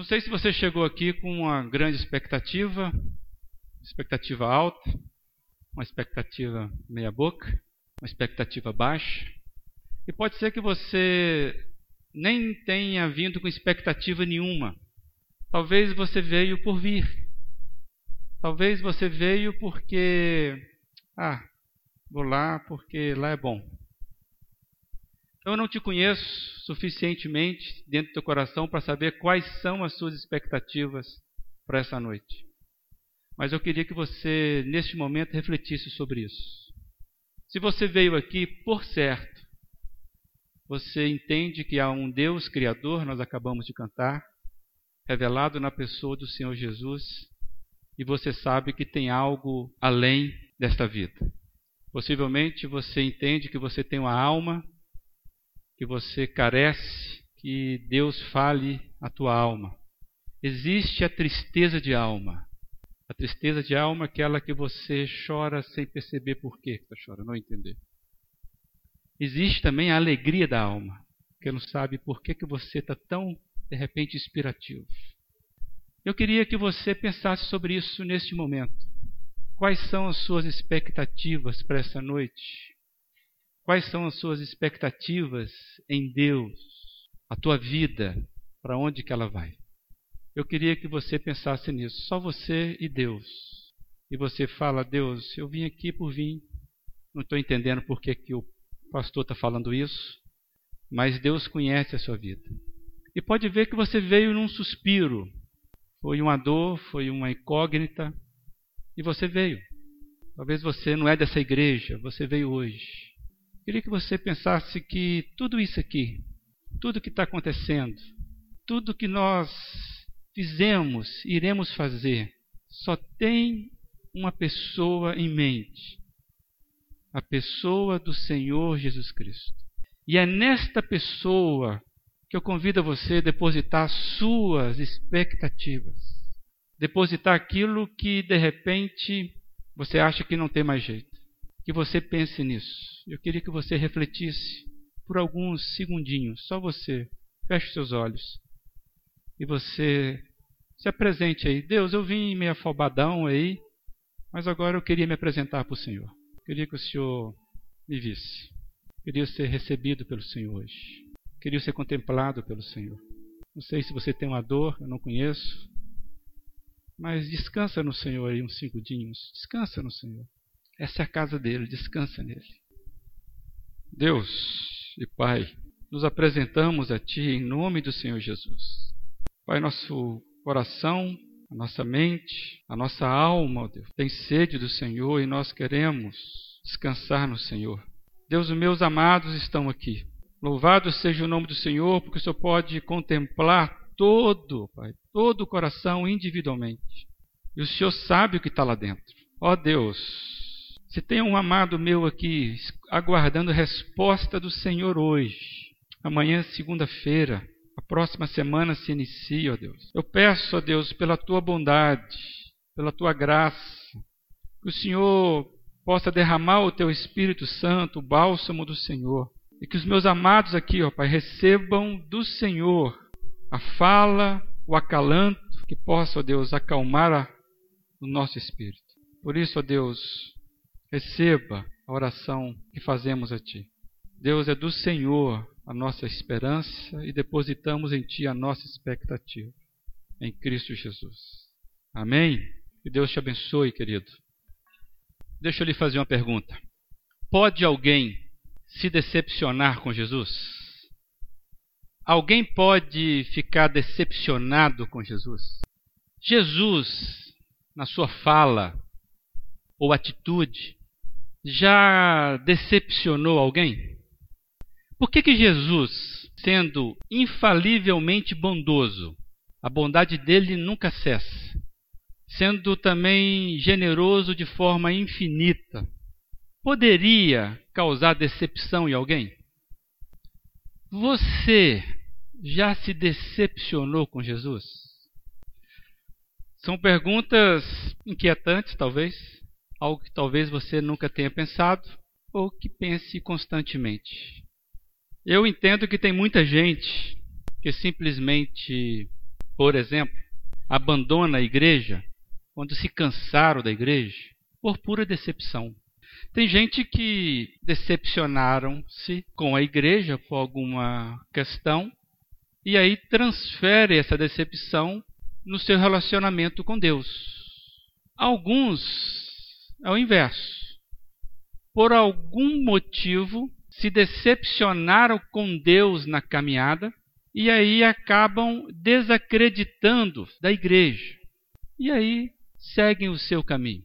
Não sei se você chegou aqui com uma grande expectativa, expectativa alta, uma expectativa meia boca, uma expectativa baixa. E pode ser que você nem tenha vindo com expectativa nenhuma. Talvez você veio por vir. Talvez você veio porque, ah, vou lá porque lá é bom. Eu não te conheço suficientemente dentro do teu coração para saber quais são as suas expectativas para essa noite. Mas eu queria que você, neste momento, refletisse sobre isso. Se você veio aqui por certo, você entende que há um Deus Criador, nós acabamos de cantar, revelado na pessoa do Senhor Jesus, e você sabe que tem algo além desta vida. Possivelmente você entende que você tem uma alma que você carece, que Deus fale a tua alma. Existe a tristeza de alma. A tristeza de alma é aquela que você chora sem perceber por que está chorando, não entender. Existe também a alegria da alma, que não sabe por que, que você está tão, de repente, inspirativo. Eu queria que você pensasse sobre isso neste momento. Quais são as suas expectativas para essa noite? Quais são as suas expectativas em Deus? A tua vida, para onde que ela vai? Eu queria que você pensasse nisso, só você e Deus. E você fala, Deus, eu vim aqui por vir, não estou entendendo por que, que o pastor está falando isso, mas Deus conhece a sua vida. E pode ver que você veio num suspiro, foi uma dor, foi uma incógnita, e você veio. Talvez você não é dessa igreja, você veio hoje. Queria que você pensasse que tudo isso aqui, tudo que está acontecendo, tudo que nós fizemos, iremos fazer, só tem uma pessoa em mente: a pessoa do Senhor Jesus Cristo. E é nesta pessoa que eu convido você a depositar suas expectativas, depositar aquilo que de repente você acha que não tem mais jeito que você pense nisso. Eu queria que você refletisse por alguns segundinhos, só você. Feche seus olhos. E você se apresente aí. Deus, eu vim meio afobadão aí, mas agora eu queria me apresentar para o Senhor. Eu queria que o Senhor me visse. Eu queria ser recebido pelo Senhor hoje. Eu queria ser contemplado pelo Senhor. Não sei se você tem uma dor, eu não conheço. Mas descansa no Senhor aí uns segundinhos. Descansa no Senhor. Essa é a casa dele, descansa nele. Deus e Pai, nos apresentamos a Ti em nome do Senhor Jesus. Pai, nosso coração, a nossa mente, a nossa alma, Deus, tem sede do Senhor e nós queremos descansar no Senhor. Deus, os meus amados estão aqui. Louvado seja o nome do Senhor, porque o Senhor pode contemplar todo, Pai, todo o coração individualmente. E o Senhor sabe o que está lá dentro. Ó Deus, se tem um amado meu aqui aguardando resposta do Senhor hoje, amanhã, segunda-feira, a próxima semana se inicia, ó Deus. Eu peço, ó Deus, pela tua bondade, pela tua graça, que o Senhor possa derramar o teu Espírito Santo, o bálsamo do Senhor, e que os meus amados aqui, ó Pai, recebam do Senhor a fala, o acalanto, que possa, ó Deus, acalmar o nosso espírito. Por isso, ó Deus, receba a oração que fazemos a Ti. Deus é do Senhor a nossa esperança e depositamos em Ti a nossa expectativa. Em Cristo Jesus. Amém? Que Deus te abençoe, querido. Deixa eu lhe fazer uma pergunta. Pode alguém se decepcionar com Jesus? Alguém pode ficar decepcionado com Jesus? Jesus, na sua fala ou atitude, já decepcionou alguém? Por que, que Jesus, sendo infalivelmente bondoso, a bondade dele nunca cessa, sendo também generoso de forma infinita, poderia causar decepção em alguém? Você já se decepcionou com Jesus? São perguntas inquietantes, talvez algo que talvez você nunca tenha pensado ou que pense constantemente. Eu entendo que tem muita gente que simplesmente por exemplo, abandona a igreja quando se cansaram da igreja por pura decepção. Tem gente que decepcionaram-se com a igreja por alguma questão e aí transfere essa decepção no seu relacionamento com Deus. Alguns é o inverso. Por algum motivo se decepcionaram com Deus na caminhada e aí acabam desacreditando da igreja. E aí seguem o seu caminho.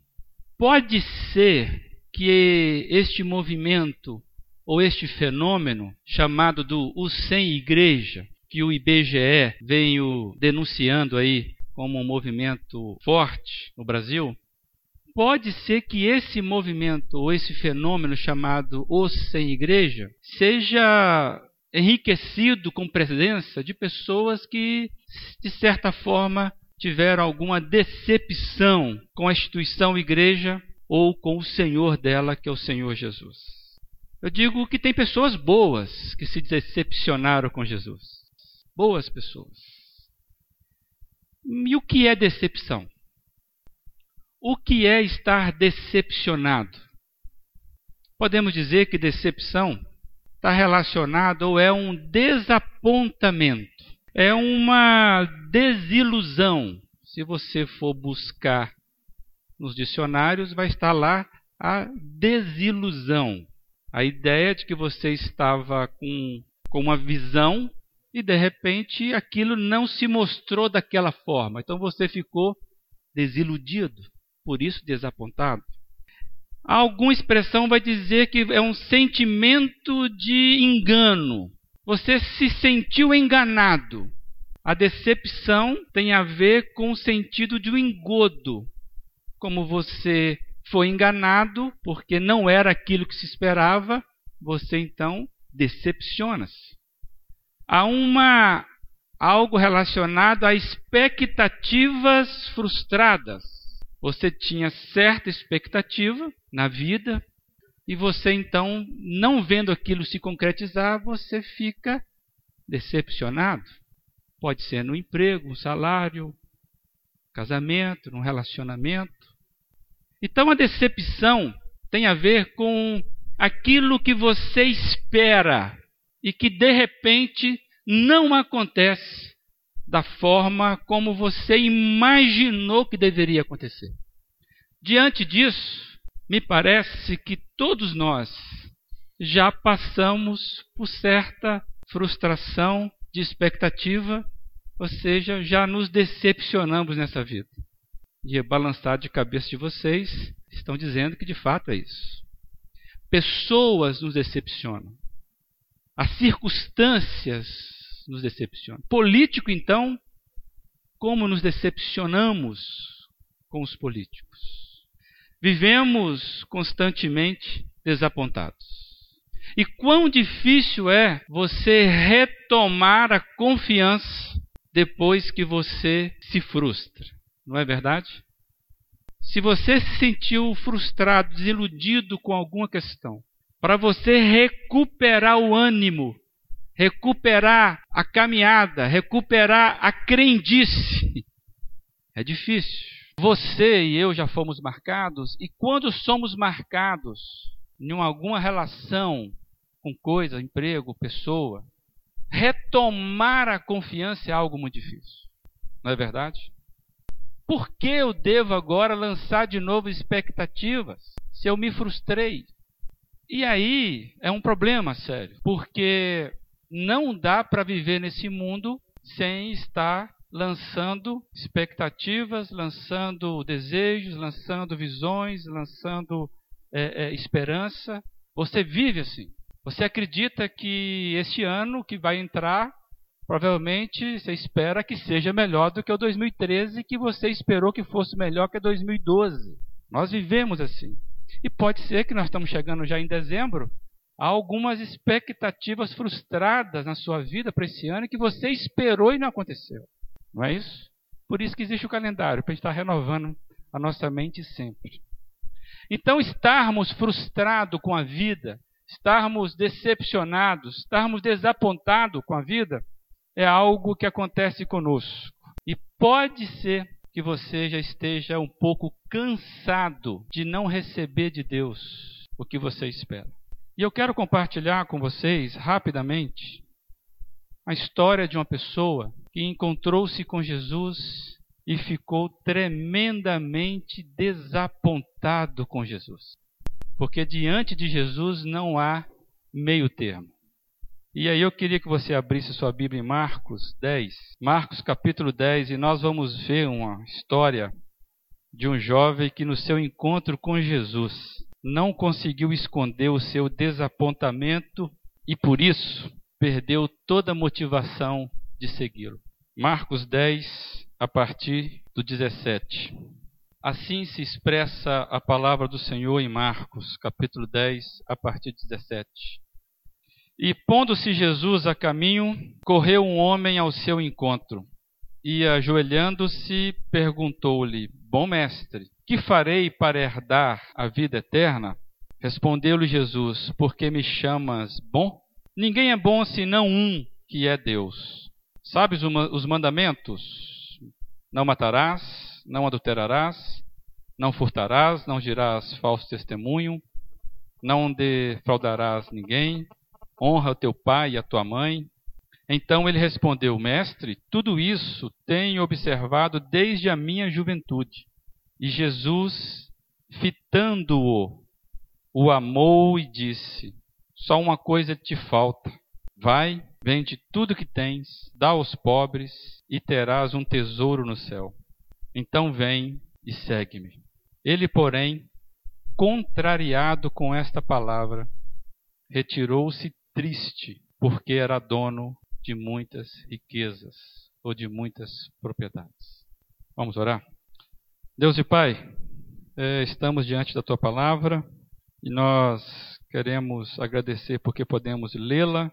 Pode ser que este movimento ou este fenômeno chamado do o sem igreja, que o IBGE veio denunciando aí como um movimento forte no Brasil, pode ser que esse movimento ou esse fenômeno chamado o sem igreja seja enriquecido com presença de pessoas que de certa forma tiveram alguma decepção com a instituição igreja ou com o Senhor dela, que é o Senhor Jesus. Eu digo que tem pessoas boas que se decepcionaram com Jesus. Boas pessoas. E o que é decepção? O que é estar decepcionado? Podemos dizer que decepção está relacionado ou é um desapontamento é uma desilusão. Se você for buscar nos dicionários, vai estar lá a desilusão. A ideia de que você estava com, com uma visão e de repente aquilo não se mostrou daquela forma. Então você ficou desiludido, por isso desapontado. Alguma expressão vai dizer que é um sentimento de engano, você se sentiu enganado. A decepção tem a ver com o sentido de um engodo. Como você foi enganado porque não era aquilo que se esperava, você então decepciona-se. Há uma algo relacionado a expectativas frustradas. Você tinha certa expectativa na vida, e você então, não vendo aquilo se concretizar, você fica decepcionado. Pode ser no emprego, no salário, casamento, no relacionamento. Então a decepção tem a ver com aquilo que você espera e que de repente não acontece da forma como você imaginou que deveria acontecer. Diante disso, me parece que todos nós já passamos por certa frustração de expectativa, ou seja, já nos decepcionamos nessa vida. E balançar de cabeça de vocês estão dizendo que de fato é isso. Pessoas nos decepcionam. As circunstâncias nos decepcionam. Político, então, como nos decepcionamos com os políticos? Vivemos constantemente desapontados. E quão difícil é você retomar a confiança depois que você se frustra, não é verdade? Se você se sentiu frustrado, desiludido com alguma questão, para você recuperar o ânimo, recuperar a caminhada, recuperar a crendice, é difícil. Você e eu já fomos marcados, e quando somos marcados em alguma relação com coisa, emprego, pessoa, retomar a confiança é algo muito difícil. Não é verdade? Por que eu devo agora lançar de novo expectativas se eu me frustrei? E aí é um problema sério, porque não dá para viver nesse mundo sem estar lançando expectativas, lançando desejos, lançando visões, lançando é, é, esperança. Você vive assim. Você acredita que este ano que vai entrar, provavelmente você espera que seja melhor do que o 2013, que você esperou que fosse melhor que 2012. Nós vivemos assim. E pode ser que nós estamos chegando já em dezembro, há algumas expectativas frustradas na sua vida para esse ano que você esperou e não aconteceu. Não é isso? Por isso que existe o calendário, para estar renovando a nossa mente sempre. Então, estarmos frustrados com a vida, estarmos decepcionados, estarmos desapontados com a vida, é algo que acontece conosco. E pode ser que você já esteja um pouco cansado de não receber de Deus o que você espera. E eu quero compartilhar com vocês rapidamente a história de uma pessoa que encontrou-se com Jesus e ficou tremendamente desapontado com Jesus. Porque diante de Jesus não há meio termo. E aí eu queria que você abrisse sua Bíblia em Marcos 10, Marcos capítulo 10, e nós vamos ver uma história de um jovem que no seu encontro com Jesus não conseguiu esconder o seu desapontamento e por isso perdeu toda a motivação de segui-lo. Marcos 10, a partir do 17. Assim se expressa a palavra do Senhor em Marcos, capítulo 10, a partir do 17. E pondo-se Jesus a caminho, correu um homem ao seu encontro. E ajoelhando-se, perguntou-lhe: Bom mestre, que farei para herdar a vida eterna? Respondeu-lhe Jesus: Por que me chamas bom? Ninguém é bom senão um, que é Deus. Sabes os mandamentos? Não matarás, não adulterarás, não furtarás, não dirás falso testemunho, não defraudarás ninguém, honra o teu pai e a tua mãe. Então ele respondeu: Mestre, tudo isso tenho observado desde a minha juventude. E Jesus, fitando-o, o amou e disse: Só uma coisa te falta. Vai, vende tudo que tens, dá aos pobres e terás um tesouro no céu. Então vem e segue-me. Ele, porém, contrariado com esta palavra, retirou-se triste, porque era dono de muitas riquezas ou de muitas propriedades. Vamos orar? Deus e Pai, é, estamos diante da Tua palavra e nós queremos agradecer porque podemos lê-la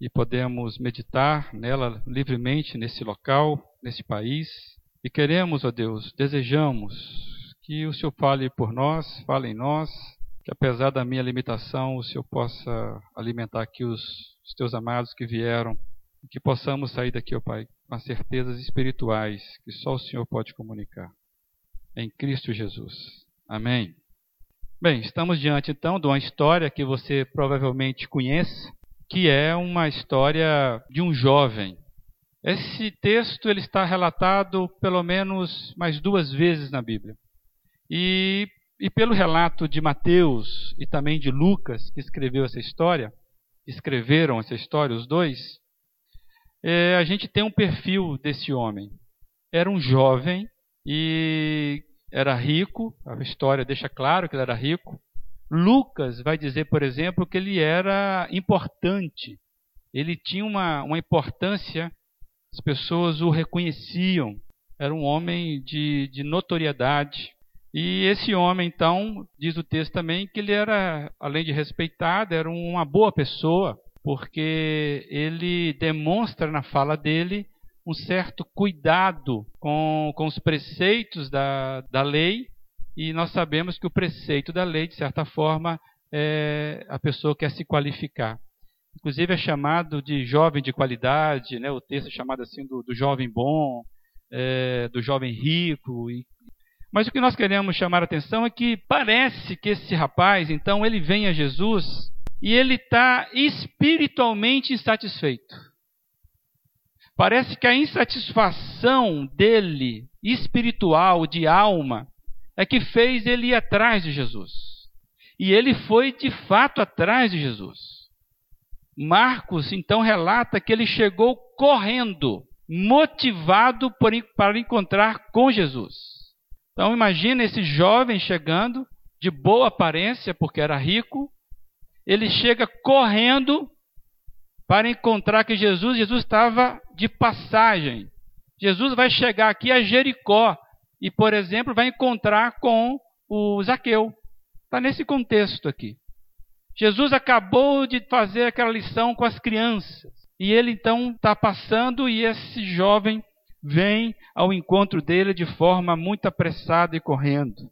e podemos meditar nela livremente nesse local, nesse país. E queremos, ó Deus, desejamos que o Senhor fale por nós, fale em nós, que apesar da minha limitação, o Senhor possa alimentar aqui os, os teus amados que vieram, e que possamos sair daqui, ó Pai, com as certezas espirituais que só o Senhor pode comunicar. Em Cristo Jesus. Amém. Bem, estamos diante então de uma história que você provavelmente conhece, que é uma história de um jovem. Esse texto ele está relatado pelo menos mais duas vezes na Bíblia. E e pelo relato de Mateus e também de Lucas, que escreveu essa história, escreveram essa história, os dois, é, a gente tem um perfil desse homem. Era um jovem e era rico, a história deixa claro que ele era rico. Lucas vai dizer, por exemplo, que ele era importante, ele tinha uma, uma importância, as pessoas o reconheciam, era um homem de, de notoriedade. E esse homem, então, diz o texto também que ele era, além de respeitado, era uma boa pessoa, porque ele demonstra na fala dele um certo cuidado com, com os preceitos da, da lei, e nós sabemos que o preceito da lei, de certa forma, é a pessoa quer se qualificar. Inclusive é chamado de jovem de qualidade, né? o texto é chamado assim do, do jovem bom, é, do jovem rico, e mas o que nós queremos chamar a atenção é que parece que esse rapaz, então, ele vem a Jesus e ele está espiritualmente insatisfeito. Parece que a insatisfação dele, espiritual, de alma, é que fez ele ir atrás de Jesus. E ele foi de fato atrás de Jesus. Marcos então relata que ele chegou correndo, motivado por, para encontrar com Jesus. Então imagina esse jovem chegando, de boa aparência, porque era rico, ele chega correndo para encontrar que Jesus, Jesus estava de passagem. Jesus vai chegar aqui a Jericó e, por exemplo, vai encontrar com o Zaqueu. Está nesse contexto aqui. Jesus acabou de fazer aquela lição com as crianças. E ele então está passando e esse jovem vem ao encontro dele de forma muito apressada e correndo.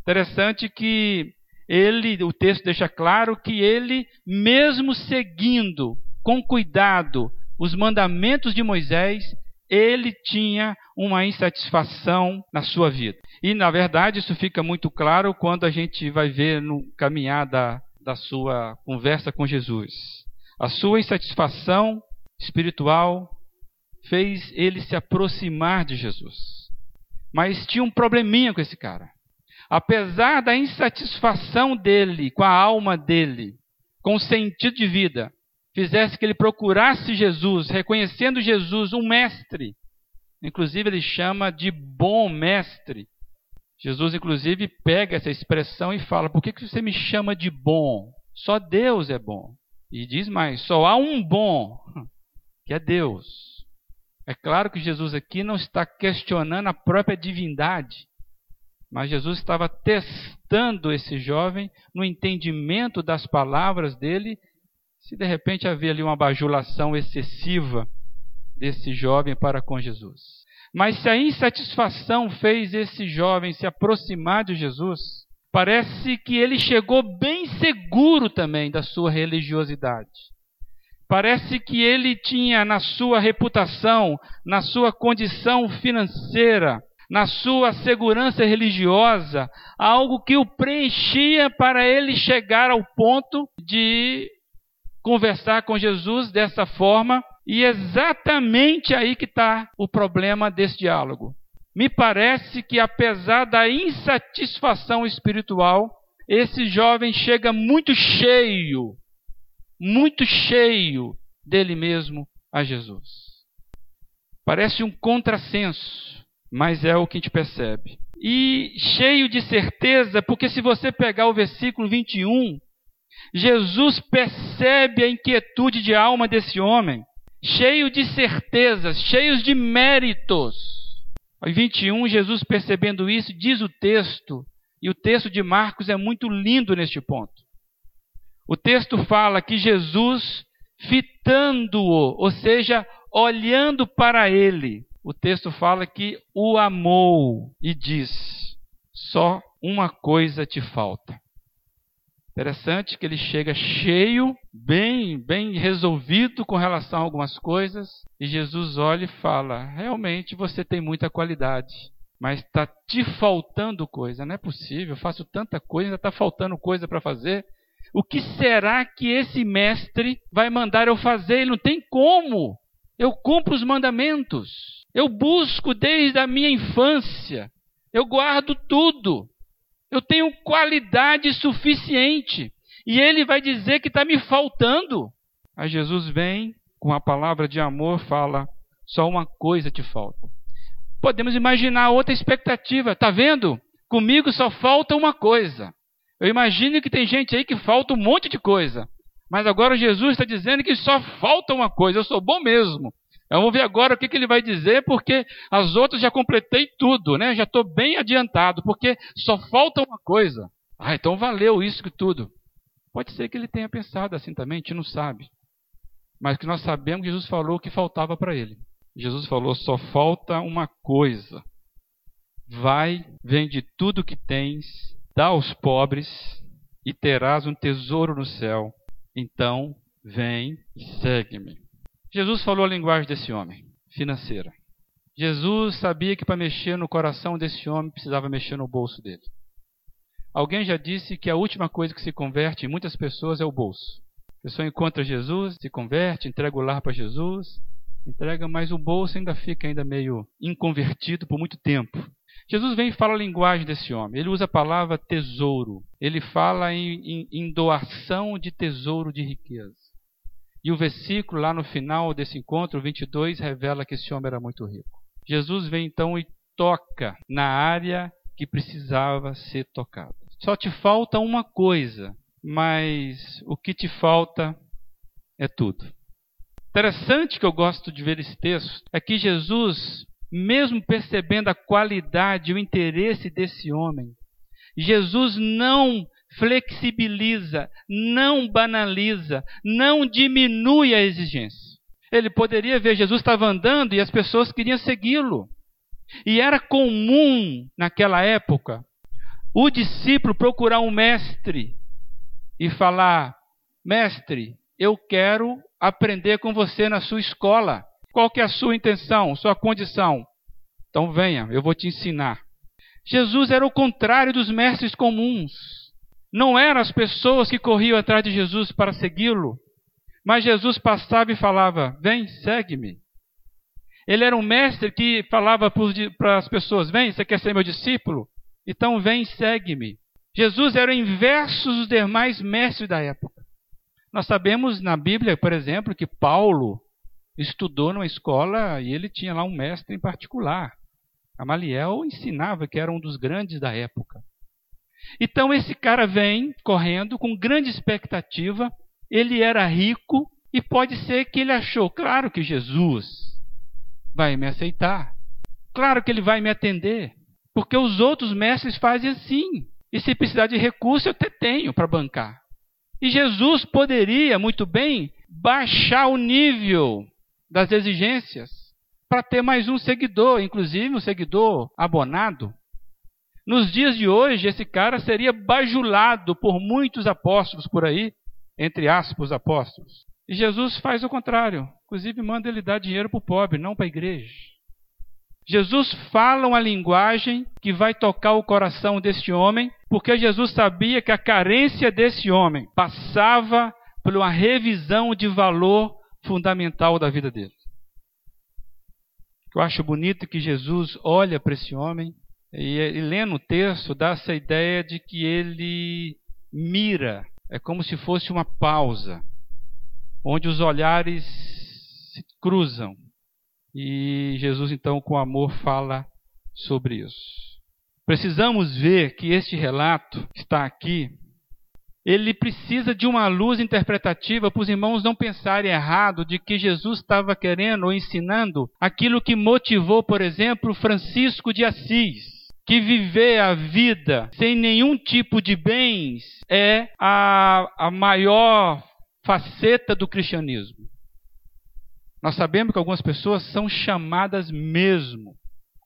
Interessante que ele, o texto deixa claro que ele, mesmo seguindo com cuidado os mandamentos de Moisés, ele tinha uma insatisfação na sua vida. E, na verdade, isso fica muito claro quando a gente vai ver no caminhar da, da sua conversa com Jesus. A sua insatisfação espiritual fez ele se aproximar de Jesus. Mas tinha um probleminha com esse cara. Apesar da insatisfação dele com a alma dele, com o sentido de vida, fizesse que ele procurasse Jesus, reconhecendo Jesus um mestre. Inclusive, ele chama de bom mestre. Jesus, inclusive, pega essa expressão e fala: Por que, que você me chama de bom? Só Deus é bom. E diz mais: só há um bom, que é Deus. É claro que Jesus aqui não está questionando a própria divindade, mas Jesus estava testando esse jovem no entendimento das palavras dele se de repente havia ali uma bajulação excessiva desse jovem para com Jesus. Mas se a insatisfação fez esse jovem se aproximar de Jesus, parece que ele chegou bem seguro também da sua religiosidade. Parece que ele tinha na sua reputação, na sua condição financeira, na sua segurança religiosa, algo que o preenchia para ele chegar ao ponto de conversar com Jesus dessa forma, e exatamente aí que está o problema desse diálogo. Me parece que, apesar da insatisfação espiritual, esse jovem chega muito cheio, muito cheio dele mesmo a Jesus. Parece um contrassenso, mas é o que a gente percebe. E cheio de certeza, porque se você pegar o versículo 21, Jesus percebe a inquietude de alma desse homem, cheio de certezas, cheio de méritos. Em 21, Jesus percebendo isso, diz o texto, e o texto de Marcos é muito lindo neste ponto. O texto fala que Jesus, fitando-o, ou seja, olhando para ele, o texto fala que o amou e diz: só uma coisa te falta. Interessante que ele chega cheio, bem, bem resolvido com relação a algumas coisas, e Jesus olha e fala: realmente você tem muita qualidade, mas está te faltando coisa. Não é possível, eu faço tanta coisa, ainda está faltando coisa para fazer. O que será que esse mestre vai mandar eu fazer? Ele não tem como. Eu cumpro os mandamentos. Eu busco desde a minha infância. Eu guardo tudo. Eu tenho qualidade suficiente. E ele vai dizer que está me faltando. Aí Jesus vem com a palavra de amor, fala: só uma coisa te falta. Podemos imaginar outra expectativa. Está vendo? Comigo só falta uma coisa. Eu imagino que tem gente aí que falta um monte de coisa. Mas agora Jesus está dizendo que só falta uma coisa. Eu sou bom mesmo. Vamos ver agora o que, que ele vai dizer, porque as outras já completei tudo, né? Já estou bem adiantado, porque só falta uma coisa. Ah, então valeu isso que tudo. Pode ser que ele tenha pensado assim também, a gente não sabe. Mas que nós sabemos que Jesus falou que faltava para ele. Jesus falou: só falta uma coisa. Vai, vende tudo que tens, dá aos pobres e terás um tesouro no céu. Então, vem e segue-me. Jesus falou a linguagem desse homem, financeira. Jesus sabia que para mexer no coração desse homem precisava mexer no bolso dele. Alguém já disse que a última coisa que se converte em muitas pessoas é o bolso. A pessoa encontra Jesus, se converte, entrega o lar para Jesus, entrega, mas o bolso ainda fica ainda meio inconvertido por muito tempo. Jesus vem e fala a linguagem desse homem. Ele usa a palavra tesouro. Ele fala em, em, em doação de tesouro de riqueza. E o versículo lá no final desse encontro, 22, revela que esse homem era muito rico. Jesus vem então e toca na área que precisava ser tocada. Só te falta uma coisa, mas o que te falta é tudo. Interessante que eu gosto de ver esse texto é que Jesus, mesmo percebendo a qualidade e o interesse desse homem, Jesus não flexibiliza, não banaliza, não diminui a exigência. Ele poderia ver Jesus estava andando e as pessoas queriam segui-lo. E era comum naquela época o discípulo procurar um mestre e falar: Mestre, eu quero aprender com você na sua escola. Qual que é a sua intenção, sua condição? Então venha, eu vou te ensinar. Jesus era o contrário dos mestres comuns. Não eram as pessoas que corriam atrás de Jesus para segui-lo, mas Jesus passava e falava: Vem, segue-me. Ele era um mestre que falava para as pessoas: Vem, você quer ser meu discípulo? Então vem, segue-me. Jesus era o inverso dos demais mestres da época. Nós sabemos na Bíblia, por exemplo, que Paulo estudou numa escola e ele tinha lá um mestre em particular. Gamaliel ensinava que era um dos grandes da época. Então esse cara vem correndo com grande expectativa, ele era rico e pode ser que ele achou, claro que Jesus vai me aceitar, claro que ele vai me atender, porque os outros mestres fazem assim. E se precisar de recurso, eu até tenho para bancar. E Jesus poderia muito bem baixar o nível das exigências para ter mais um seguidor, inclusive um seguidor abonado. Nos dias de hoje, esse cara seria bajulado por muitos apóstolos por aí, entre aspas, apóstolos. E Jesus faz o contrário, inclusive manda ele dar dinheiro para o pobre, não para a igreja. Jesus fala uma linguagem que vai tocar o coração deste homem, porque Jesus sabia que a carência desse homem passava por uma revisão de valor fundamental da vida dele. Eu acho bonito que Jesus olha para esse homem e, e lendo o texto dá essa ideia de que ele mira, é como se fosse uma pausa, onde os olhares se cruzam. E Jesus, então, com amor, fala sobre isso. Precisamos ver que este relato que está aqui ele precisa de uma luz interpretativa para os irmãos não pensarem errado de que Jesus estava querendo ou ensinando aquilo que motivou, por exemplo, Francisco de Assis, que viver a vida sem nenhum tipo de bens é a, a maior faceta do cristianismo. Nós sabemos que algumas pessoas são chamadas mesmo,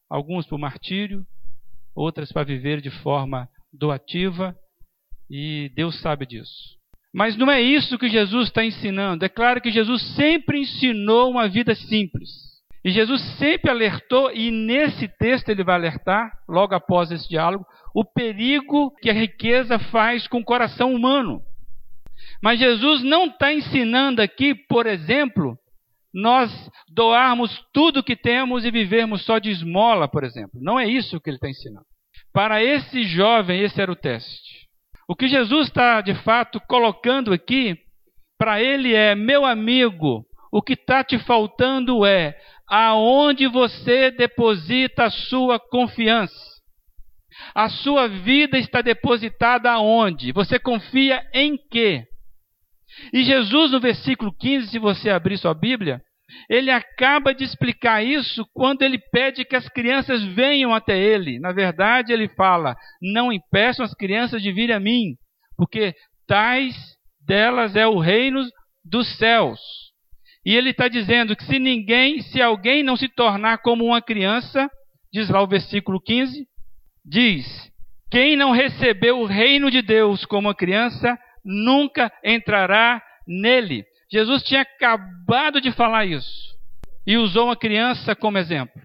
alguns para o martírio, outras para viver de forma doativa e Deus sabe disso. Mas não é isso que Jesus está ensinando. É claro que Jesus sempre ensinou uma vida simples. E Jesus sempre alertou, e nesse texto ele vai alertar, logo após esse diálogo, o perigo que a riqueza faz com o coração humano. Mas Jesus não está ensinando aqui, por exemplo, nós doarmos tudo que temos e vivermos só de esmola, por exemplo. Não é isso que ele está ensinando. Para esse jovem, esse era o teste. O que Jesus está, de fato, colocando aqui, para ele é: meu amigo, o que está te faltando é aonde você deposita a sua confiança. A sua vida está depositada aonde? Você confia em quê? E Jesus, no versículo 15, se você abrir sua Bíblia, ele acaba de explicar isso quando ele pede que as crianças venham até ele. Na verdade, ele fala: Não impeçam as crianças de vir a mim, porque tais delas é o reino dos céus. E ele está dizendo que se ninguém, se alguém não se tornar como uma criança, diz lá o versículo 15, diz: Quem não recebeu o reino de Deus como uma criança, nunca entrará nele. Jesus tinha acabado de falar isso e usou uma criança como exemplo.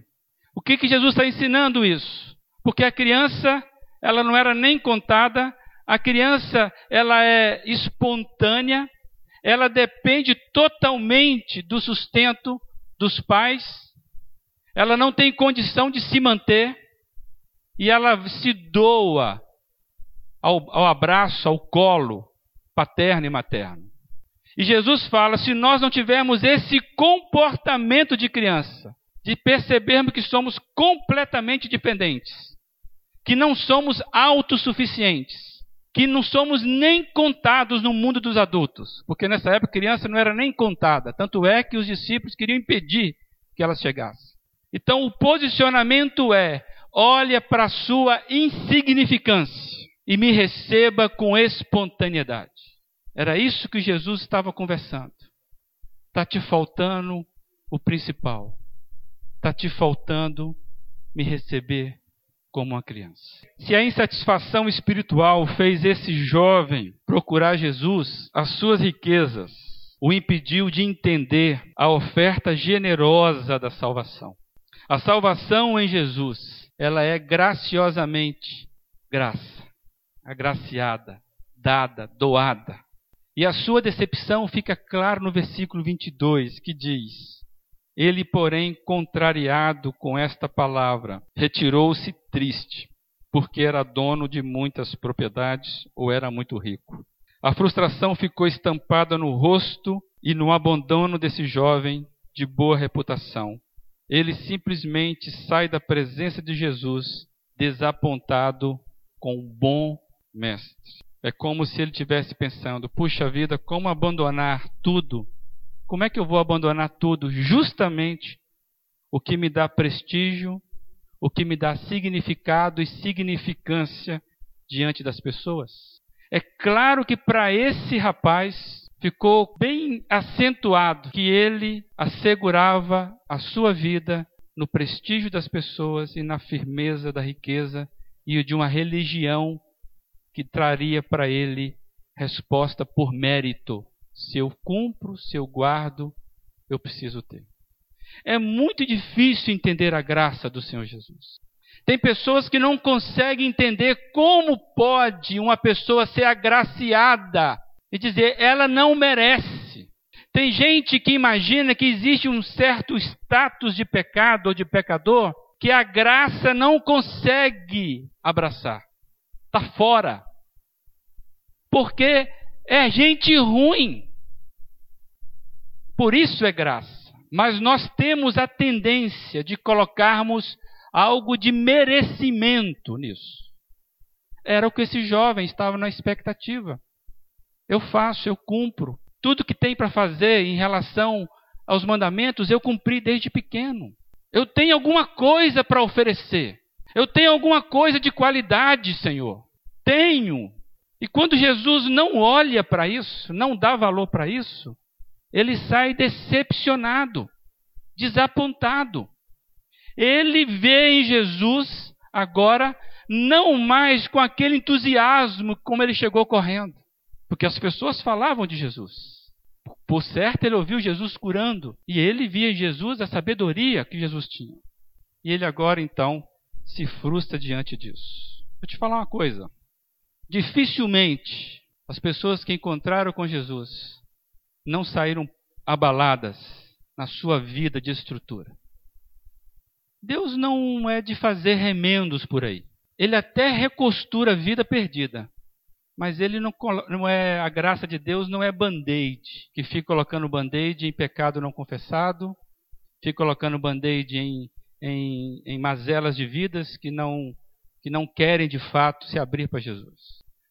O que, que Jesus está ensinando isso? Porque a criança, ela não era nem contada, a criança, ela é espontânea, ela depende totalmente do sustento dos pais, ela não tem condição de se manter e ela se doa ao, ao abraço, ao colo paterno e materno. E Jesus fala: se nós não tivermos esse comportamento de criança, de percebermos que somos completamente dependentes, que não somos autossuficientes, que não somos nem contados no mundo dos adultos, porque nessa época criança não era nem contada, tanto é que os discípulos queriam impedir que ela chegasse. Então o posicionamento é: olha para a sua insignificância e me receba com espontaneidade. Era isso que Jesus estava conversando. Está te faltando o principal. Está te faltando me receber como uma criança. Se a insatisfação espiritual fez esse jovem procurar Jesus, as suas riquezas, o impediu de entender a oferta generosa da salvação. A salvação em Jesus, ela é graciosamente graça, agraciada, dada, doada. E a sua decepção fica claro no versículo 22, que diz: Ele, porém, contrariado com esta palavra, retirou-se triste, porque era dono de muitas propriedades ou era muito rico. A frustração ficou estampada no rosto e no abandono desse jovem de boa reputação. Ele simplesmente sai da presença de Jesus desapontado com o bom mestre. É como se ele estivesse pensando: puxa vida, como abandonar tudo? Como é que eu vou abandonar tudo? Justamente o que me dá prestígio, o que me dá significado e significância diante das pessoas. É claro que para esse rapaz ficou bem acentuado que ele assegurava a sua vida no prestígio das pessoas e na firmeza da riqueza e de uma religião que traria para ele resposta por mérito. Se eu cumpro, se eu guardo, eu preciso ter. É muito difícil entender a graça do Senhor Jesus. Tem pessoas que não conseguem entender como pode uma pessoa ser agraciada e dizer ela não merece. Tem gente que imagina que existe um certo status de pecado ou de pecador que a graça não consegue abraçar. Está fora. Porque é gente ruim. Por isso é graça. Mas nós temos a tendência de colocarmos algo de merecimento nisso. Era o que esse jovem estava na expectativa. Eu faço, eu cumpro. Tudo que tem para fazer em relação aos mandamentos, eu cumpri desde pequeno. Eu tenho alguma coisa para oferecer. Eu tenho alguma coisa de qualidade, Senhor. Tenho. E quando Jesus não olha para isso, não dá valor para isso, ele sai decepcionado, desapontado. Ele vê em Jesus agora não mais com aquele entusiasmo como ele chegou correndo, porque as pessoas falavam de Jesus. Por certo, ele ouviu Jesus curando, e ele via em Jesus a sabedoria que Jesus tinha. E ele agora então se frustra diante disso. Vou te falar uma coisa. Dificilmente as pessoas que encontraram com Jesus não saíram abaladas na sua vida de estrutura. Deus não é de fazer remendos por aí. Ele até recostura a vida perdida. Mas ele não, não é a graça de Deus não é band-aid, que fica colocando band-aid em pecado não confessado, fica colocando band-aid em, em, em mazelas de vidas que não que não querem de fato se abrir para Jesus.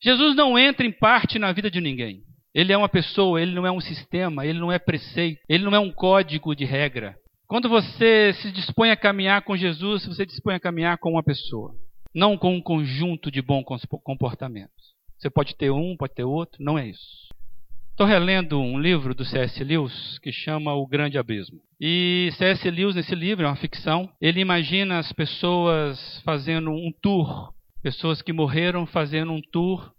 Jesus não entra em parte na vida de ninguém. Ele é uma pessoa, ele não é um sistema, ele não é preceito, ele não é um código de regra. Quando você se dispõe a caminhar com Jesus, você dispõe a caminhar com uma pessoa, não com um conjunto de bons comportamentos. Você pode ter um, pode ter outro, não é isso. Estou relendo um livro do C.S. Lewis que chama O Grande Abismo. E C.S. Lewis, nesse livro, é uma ficção, ele imagina as pessoas fazendo um tour, pessoas que morreram fazendo um tour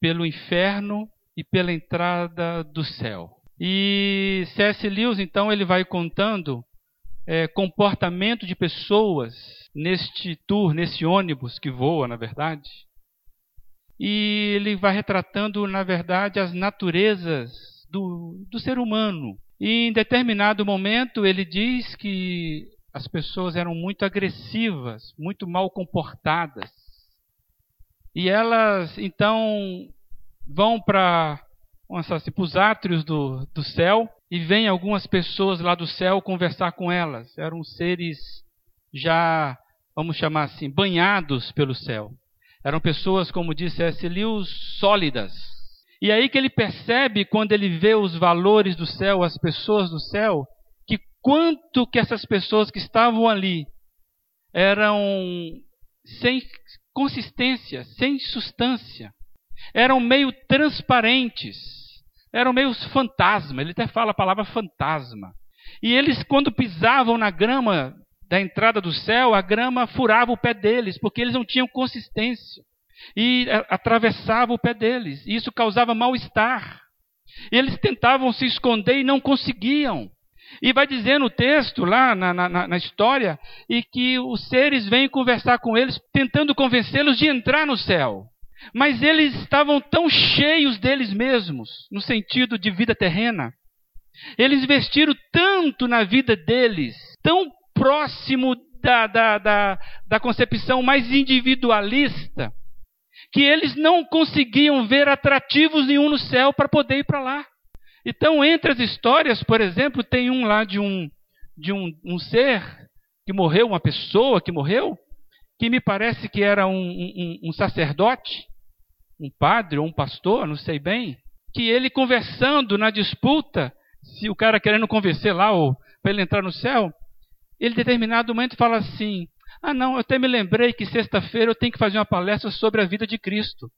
pelo inferno e pela entrada do céu. E C.S. Lewis, então, ele vai contando é, comportamento de pessoas neste tour, nesse ônibus que voa, na verdade. E ele vai retratando, na verdade, as naturezas do, do ser humano. E em determinado momento ele diz que as pessoas eram muito agressivas, muito mal comportadas. E elas, então, vão para assim, os átrios do, do céu e vêm algumas pessoas lá do céu conversar com elas. Eram seres já, vamos chamar assim, banhados pelo céu. Eram pessoas, como disse S. Lewis, sólidas. E aí que ele percebe, quando ele vê os valores do céu, as pessoas do céu, que quanto que essas pessoas que estavam ali eram sem consistência, sem substância eram meio transparentes, eram meio fantasma. Ele até fala a palavra fantasma. E eles, quando pisavam na grama da entrada do céu, a grama furava o pé deles, porque eles não tinham consistência. E atravessava o pé deles. E isso causava mal-estar. Eles tentavam se esconder e não conseguiam. E vai dizendo o texto lá na, na, na, história, e que os seres vêm conversar com eles, tentando convencê-los de entrar no céu. Mas eles estavam tão cheios deles mesmos, no sentido de vida terrena. Eles investiram tanto na vida deles, tão próximo da, da, da, da concepção mais individualista, que eles não conseguiam ver atrativos nenhum no céu para poder ir para lá. Então, entre as histórias, por exemplo, tem um lá de um, de um, um ser que morreu, uma pessoa que morreu, que me parece que era um, um, um sacerdote, um padre ou um pastor, não sei bem, que ele conversando na disputa, se o cara querendo convencer lá para ele entrar no céu, ele em determinado momento fala assim: Ah, não, eu até me lembrei que sexta-feira eu tenho que fazer uma palestra sobre a vida de Cristo.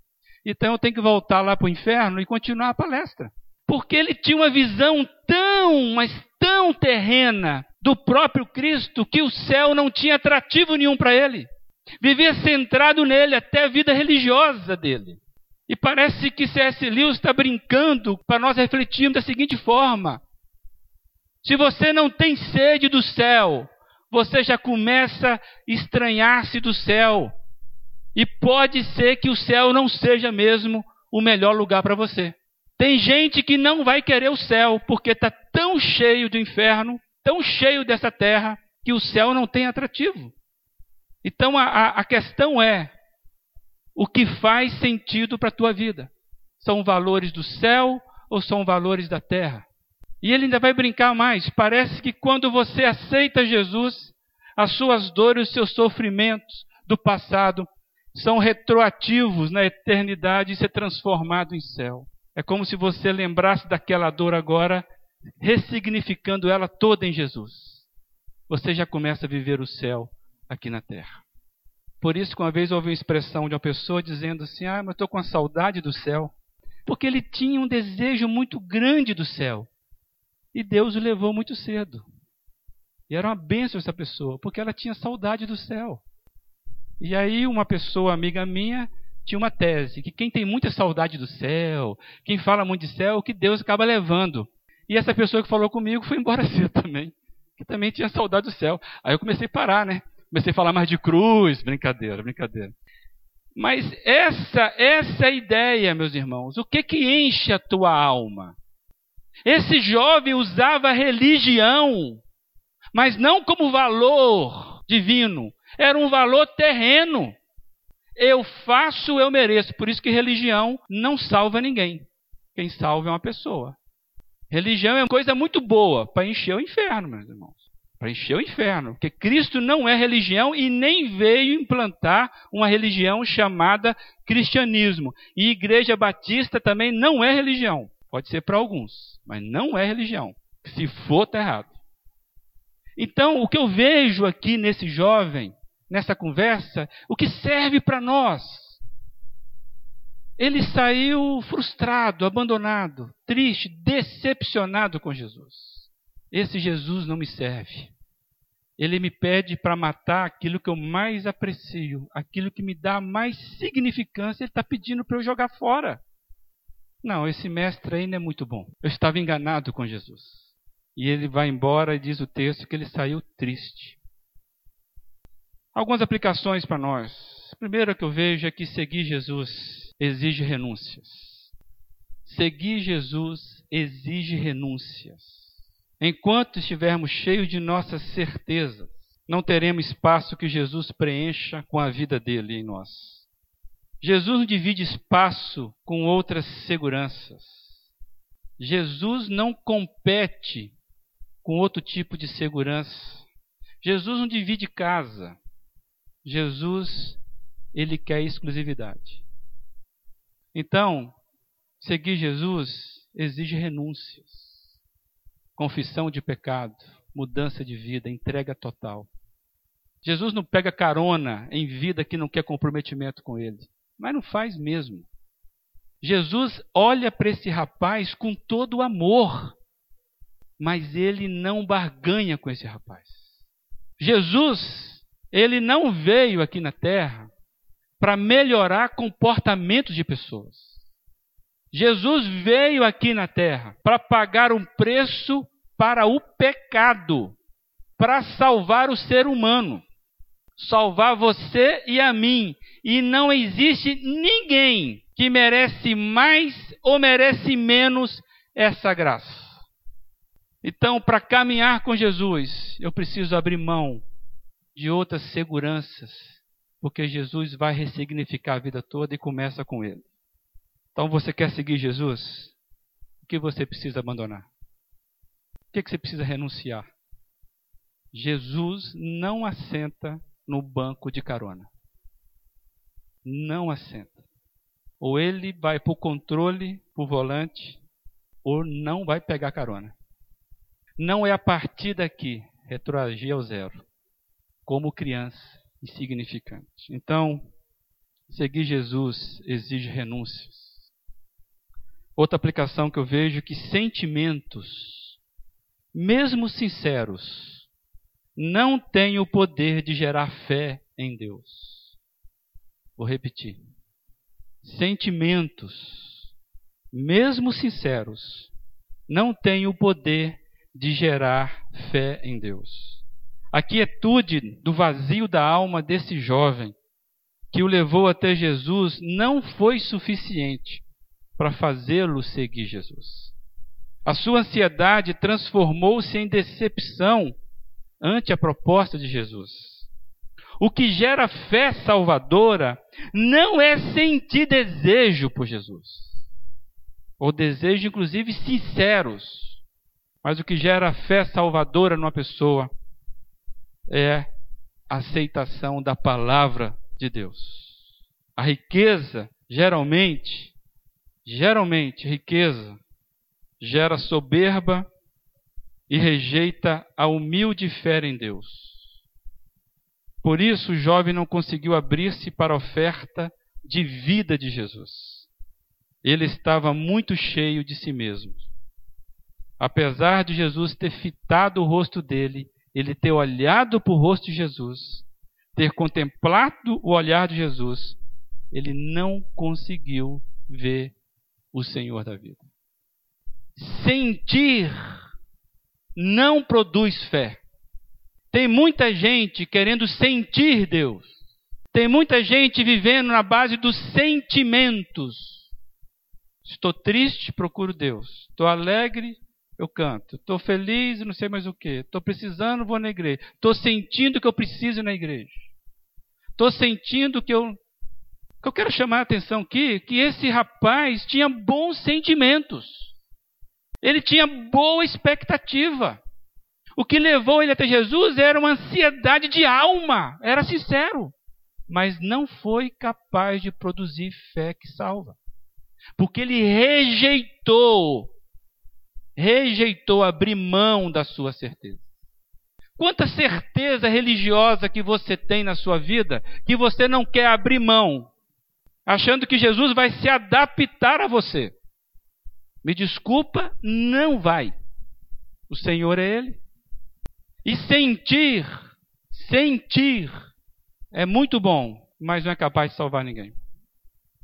Então eu tenho que voltar lá para o inferno e continuar a palestra. Porque ele tinha uma visão tão, mas tão terrena do próprio Cristo que o céu não tinha atrativo nenhum para ele. Vivia centrado nele até a vida religiosa dele. E parece que C.S. Lewis está brincando para nós refletirmos da seguinte forma: se você não tem sede do céu, você já começa a estranhar-se do céu. E pode ser que o céu não seja mesmo o melhor lugar para você. Tem gente que não vai querer o céu porque está tão cheio do inferno, tão cheio dessa terra, que o céu não tem atrativo. Então a, a questão é: o que faz sentido para a tua vida? São valores do céu ou são valores da terra? E ele ainda vai brincar mais. Parece que quando você aceita Jesus, as suas dores, os seus sofrimentos do passado são retroativos na eternidade e ser transformado em céu. É como se você lembrasse daquela dor agora, ressignificando ela toda em Jesus. Você já começa a viver o céu aqui na terra. Por isso que uma vez houve uma expressão de uma pessoa dizendo assim: Ah, mas eu estou com a saudade do céu. Porque ele tinha um desejo muito grande do céu. E Deus o levou muito cedo. E era uma bênção essa pessoa, porque ela tinha saudade do céu. E aí uma pessoa amiga minha tinha uma tese que quem tem muita saudade do céu, quem fala muito de céu, que Deus acaba levando. E essa pessoa que falou comigo foi embora cedo também, que também tinha saudade do céu. Aí eu comecei a parar, né? Comecei a falar mais de cruz, brincadeira, brincadeira. Mas essa, essa é a ideia, meus irmãos. O que que enche a tua alma? Esse jovem usava religião, mas não como valor divino, era um valor terreno. Eu faço, eu mereço. Por isso que religião não salva ninguém. Quem salva é uma pessoa. Religião é uma coisa muito boa para encher o inferno, meus irmãos. Para encher o inferno. Porque Cristo não é religião e nem veio implantar uma religião chamada cristianismo. E Igreja Batista também não é religião. Pode ser para alguns, mas não é religião. Se for, está errado. Então, o que eu vejo aqui nesse jovem, nessa conversa, o que serve para nós. Ele saiu frustrado, abandonado, triste, decepcionado com Jesus. Esse Jesus não me serve. Ele me pede para matar aquilo que eu mais aprecio, aquilo que me dá mais significância, ele está pedindo para eu jogar fora. Não, esse mestre aí não é muito bom. Eu estava enganado com Jesus. E ele vai embora e diz o texto que ele saiu triste. Algumas aplicações para nós. A primeira que eu vejo é que seguir Jesus exige renúncias. Seguir Jesus exige renúncias. Enquanto estivermos cheios de nossas certezas, não teremos espaço que Jesus preencha com a vida dele em nós. Jesus não divide espaço com outras seguranças. Jesus não compete com outro tipo de segurança. Jesus não divide casa. Jesus, ele quer exclusividade. Então, seguir Jesus exige renúncias, confissão de pecado, mudança de vida, entrega total. Jesus não pega carona em vida que não quer comprometimento com ele mas não faz mesmo. Jesus olha para esse rapaz com todo o amor, mas ele não barganha com esse rapaz. Jesus, ele não veio aqui na terra para melhorar comportamentos de pessoas. Jesus veio aqui na terra para pagar um preço para o pecado, para salvar o ser humano, salvar você e a mim. E não existe ninguém que merece mais ou merece menos essa graça. Então, para caminhar com Jesus, eu preciso abrir mão de outras seguranças, porque Jesus vai ressignificar a vida toda e começa com ele. Então, você quer seguir Jesus? O que você precisa abandonar? O que, que você precisa renunciar? Jesus não assenta no banco de carona. Não assenta. Ou ele vai para o controle, para o volante, ou não vai pegar carona não é a partir daqui retroagir ao zero, como criança insignificante. Então, seguir Jesus exige renúncias. Outra aplicação que eu vejo é que sentimentos, mesmo sinceros, não têm o poder de gerar fé em Deus. Vou repetir. Sentimentos, mesmo sinceros, não têm o poder de gerar fé em Deus. A quietude do vazio da alma desse jovem que o levou até Jesus não foi suficiente para fazê-lo seguir Jesus. A sua ansiedade transformou-se em decepção ante a proposta de Jesus. O que gera fé salvadora não é sentir desejo por Jesus, ou desejo, inclusive, sinceros mas o que gera fé salvadora numa pessoa é a aceitação da palavra de Deus. A riqueza, geralmente, geralmente, riqueza gera soberba e rejeita a humilde fé em Deus. Por isso o jovem não conseguiu abrir-se para a oferta de vida de Jesus. Ele estava muito cheio de si mesmo. Apesar de Jesus ter fitado o rosto dele, ele ter olhado para o rosto de Jesus, ter contemplado o olhar de Jesus, ele não conseguiu ver o Senhor da vida. Sentir não produz fé. Tem muita gente querendo sentir Deus. Tem muita gente vivendo na base dos sentimentos. Estou triste, procuro Deus. Estou alegre, eu canto. Estou feliz não sei mais o que. Estou precisando, vou na igreja. Estou sentindo que eu preciso ir na igreja. Estou sentindo que eu. que eu quero chamar a atenção aqui que esse rapaz tinha bons sentimentos. Ele tinha boa expectativa. O que levou ele até Jesus era uma ansiedade de alma. Era sincero. Mas não foi capaz de produzir fé que salva. Porque ele rejeitou rejeitou abrir mão da sua certeza. Quanta certeza religiosa que você tem na sua vida que você não quer abrir mão, achando que Jesus vai se adaptar a você. Me desculpa, não vai. O Senhor é Ele. E sentir, sentir, é muito bom, mas não é capaz de salvar ninguém.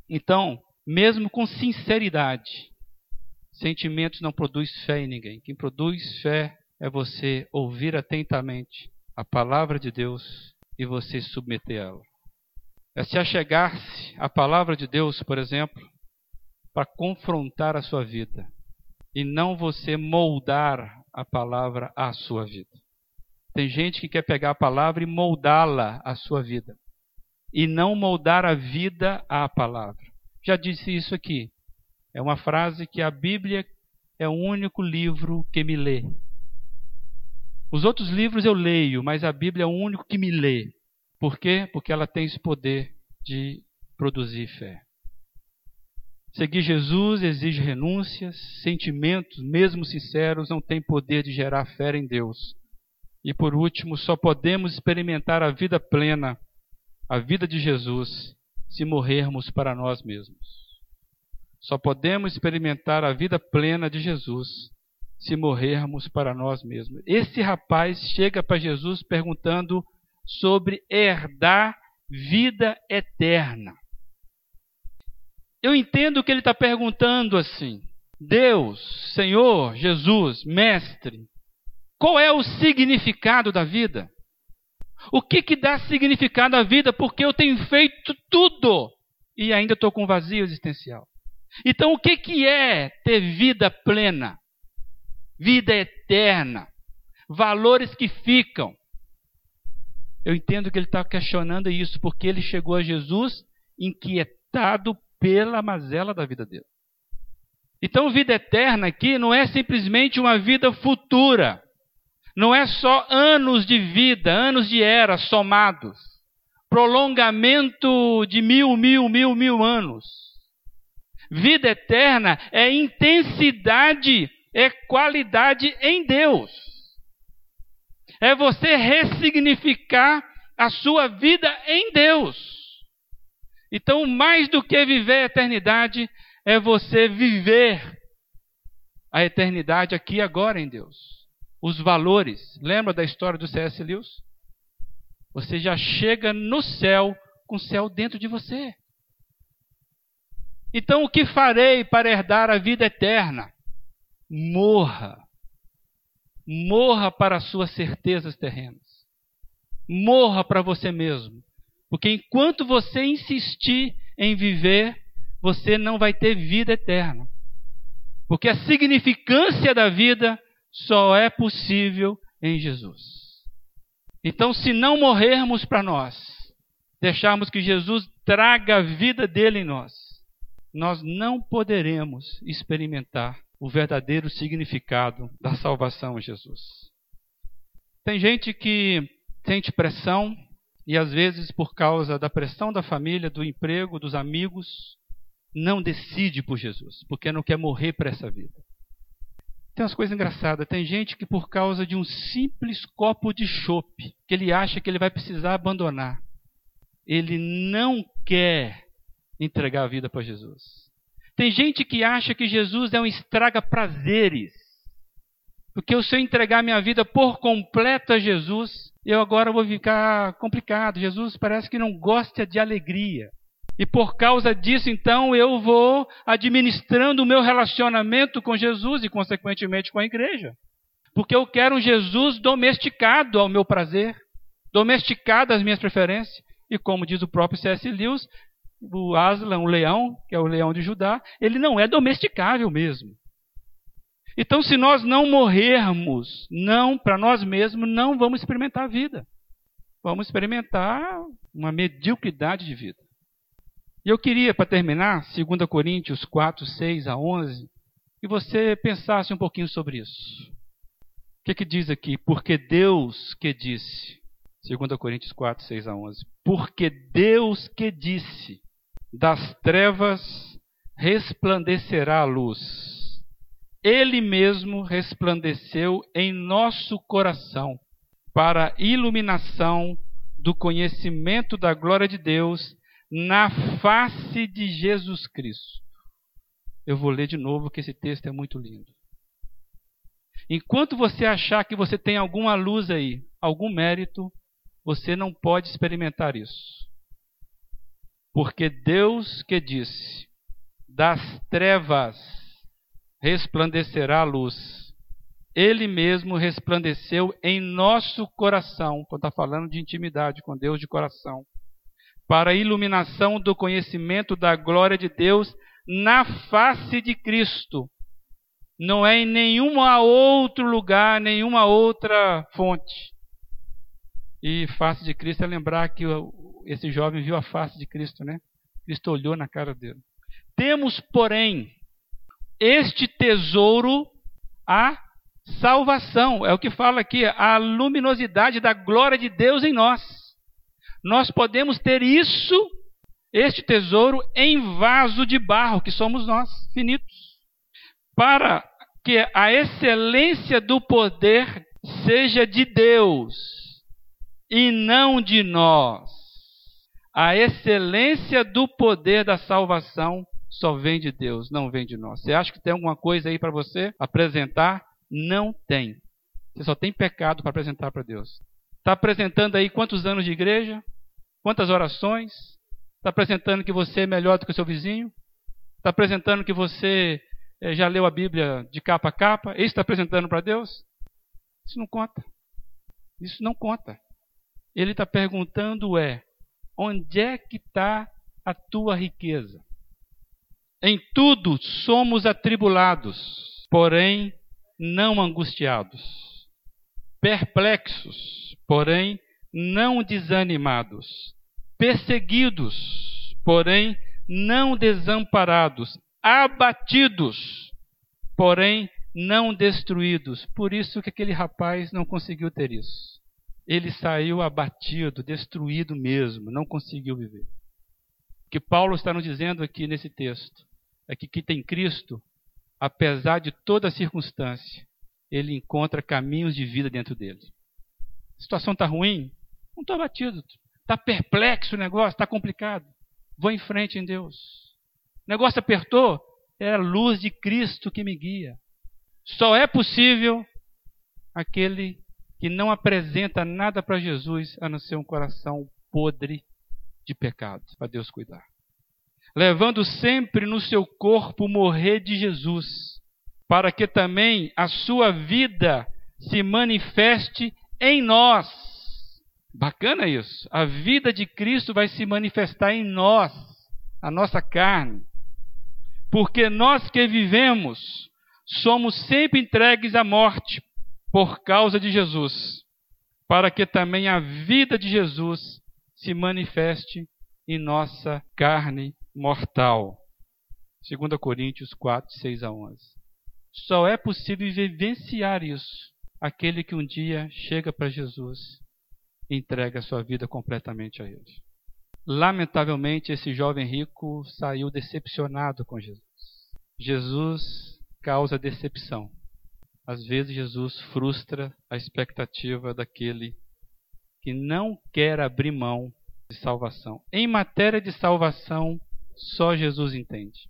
Então, mesmo com sinceridade, Sentimentos não produz fé em ninguém. Quem produz fé é você ouvir atentamente a palavra de Deus e você submeter ela. É se achegar-se à palavra de Deus, por exemplo, para confrontar a sua vida e não você moldar a palavra à sua vida. Tem gente que quer pegar a palavra e moldá-la à sua vida e não moldar a vida à palavra. Já disse isso aqui. É uma frase que a Bíblia é o único livro que me lê. Os outros livros eu leio, mas a Bíblia é o único que me lê. Por quê? Porque ela tem esse poder de produzir fé. Seguir Jesus exige renúncias, sentimentos, mesmo sinceros, não têm poder de gerar fé em Deus. E por último, só podemos experimentar a vida plena, a vida de Jesus, se morrermos para nós mesmos. Só podemos experimentar a vida plena de Jesus se morrermos para nós mesmos. Esse rapaz chega para Jesus perguntando sobre herdar vida eterna. Eu entendo que ele está perguntando assim: Deus, Senhor, Jesus, Mestre, qual é o significado da vida? O que, que dá significado à vida? Porque eu tenho feito tudo e ainda estou com vazio existencial. Então, o que, que é ter vida plena? Vida eterna. Valores que ficam. Eu entendo que ele está questionando isso, porque ele chegou a Jesus inquietado pela mazela da vida dele. Então, vida eterna aqui não é simplesmente uma vida futura. Não é só anos de vida, anos de era somados. Prolongamento de mil, mil, mil, mil anos. Vida eterna é intensidade, é qualidade em Deus. É você ressignificar a sua vida em Deus. Então, mais do que viver a eternidade, é você viver a eternidade aqui agora em Deus. Os valores. Lembra da história do C.S. Lewis? Você já chega no céu com o céu dentro de você. Então, o que farei para herdar a vida eterna? Morra. Morra para as suas certezas terrenas. Morra para você mesmo. Porque enquanto você insistir em viver você não vai ter vida eterna. Porque a significância da vida só é possível em Jesus. Então, se não morrermos para nós, deixarmos que Jesus traga a vida dele em nós, nós não poderemos experimentar o verdadeiro significado da salvação em Jesus. Tem gente que sente pressão e às vezes por causa da pressão da família, do emprego, dos amigos, não decide por Jesus, porque não quer morrer para essa vida. Tem umas coisas engraçadas. Tem gente que, por causa de um simples copo de chope, que ele acha que ele vai precisar abandonar, ele não quer entregar a vida para Jesus. Tem gente que acha que Jesus é um estraga-prazeres. Porque se eu entregar minha vida por completo a Jesus, eu agora vou ficar complicado. Jesus parece que não gosta de alegria. E por causa disso, então, eu vou administrando o meu relacionamento com Jesus e, consequentemente, com a igreja. Porque eu quero um Jesus domesticado ao meu prazer, domesticado às minhas preferências. E como diz o próprio C.S. Lewis, o Aslan, o leão, que é o leão de Judá, ele não é domesticável mesmo. Então, se nós não morrermos, não para nós mesmos, não vamos experimentar a vida. Vamos experimentar uma mediocridade de vida. E eu queria, para terminar, 2 Coríntios 4, 6 a 11, que você pensasse um pouquinho sobre isso. O que, que diz aqui? Porque Deus que disse, 2 Coríntios 4, 6 a 11, porque Deus que disse, das trevas resplandecerá a luz. Ele mesmo resplandeceu em nosso coração para a iluminação do conhecimento da glória de Deus na face de Jesus Cristo. Eu vou ler de novo, que esse texto é muito lindo. Enquanto você achar que você tem alguma luz aí, algum mérito, você não pode experimentar isso. Porque Deus que disse: das trevas resplandecerá a luz. Ele mesmo resplandeceu em nosso coração, quando está falando de intimidade com Deus de coração, para a iluminação do conhecimento da glória de Deus na face de Cristo. Não é em nenhum outro lugar, nenhuma outra fonte. E face de Cristo é lembrar que esse jovem viu a face de Cristo, né? Cristo olhou na cara dele. Temos, porém, este tesouro, a salvação. É o que fala aqui, a luminosidade da glória de Deus em nós nós podemos ter isso, este tesouro, em vaso de barro, que somos nós, finitos, para que a excelência do poder seja de Deus e não de nós. A excelência do poder da salvação só vem de Deus, não vem de nós. Você acha que tem alguma coisa aí para você apresentar? Não tem. Você só tem pecado para apresentar para Deus. Está apresentando aí quantos anos de igreja? Quantas orações? Está apresentando que você é melhor do que o seu vizinho? Está apresentando que você eh, já leu a Bíblia de capa a capa? Isso está apresentando para Deus? Isso não conta. Isso não conta. Ele está perguntando é, onde é que está a tua riqueza? Em tudo somos atribulados, porém não angustiados, perplexos, porém não desanimados, perseguidos, porém não desamparados, abatidos, porém não destruídos. Por isso que aquele rapaz não conseguiu ter isso. Ele saiu abatido, destruído mesmo, não conseguiu viver. O que Paulo está nos dizendo aqui nesse texto é que quem tem Cristo, apesar de toda circunstância, ele encontra caminhos de vida dentro dele. A situação está ruim? Não estou abatido. Está perplexo o negócio, está complicado. Vou em frente em Deus. O negócio apertou? É a luz de Cristo que me guia. Só é possível aquele que não apresenta nada para Jesus a não ser um coração podre de pecado, para Deus cuidar. Levando sempre no seu corpo morrer de Jesus, para que também a sua vida se manifeste em nós. Bacana isso. A vida de Cristo vai se manifestar em nós, a nossa carne. Porque nós que vivemos somos sempre entregues à morte por causa de Jesus, para que também a vida de Jesus se manifeste em nossa carne mortal. 2 Coríntios 4, 6 a 11. Só é possível vivenciar isso aquele que um dia chega para Jesus e entrega a sua vida completamente a Ele. Lamentavelmente, esse jovem rico saiu decepcionado com Jesus. Jesus causa decepção. Às vezes, Jesus frustra a expectativa daquele que não quer abrir mão de salvação. Em matéria de salvação, só Jesus entende.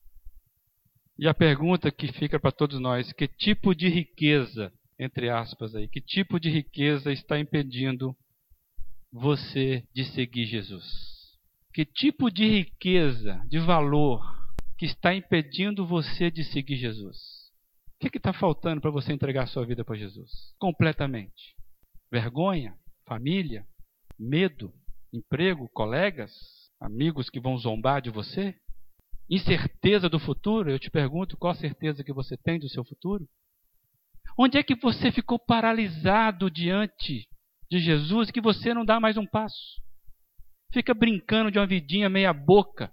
E a pergunta que fica para todos nós: que tipo de riqueza, entre aspas, aí, que tipo de riqueza está impedindo você de seguir Jesus? Que tipo de riqueza, de valor, que está impedindo você de seguir Jesus? O que está faltando para você entregar sua vida para Jesus? Completamente. Vergonha? Família? Medo? Emprego? Colegas? Amigos que vão zombar de você? Incerteza do futuro? Eu te pergunto qual a certeza que você tem do seu futuro? Onde é que você ficou paralisado diante de Jesus que você não dá mais um passo? Fica brincando de uma vidinha meia boca,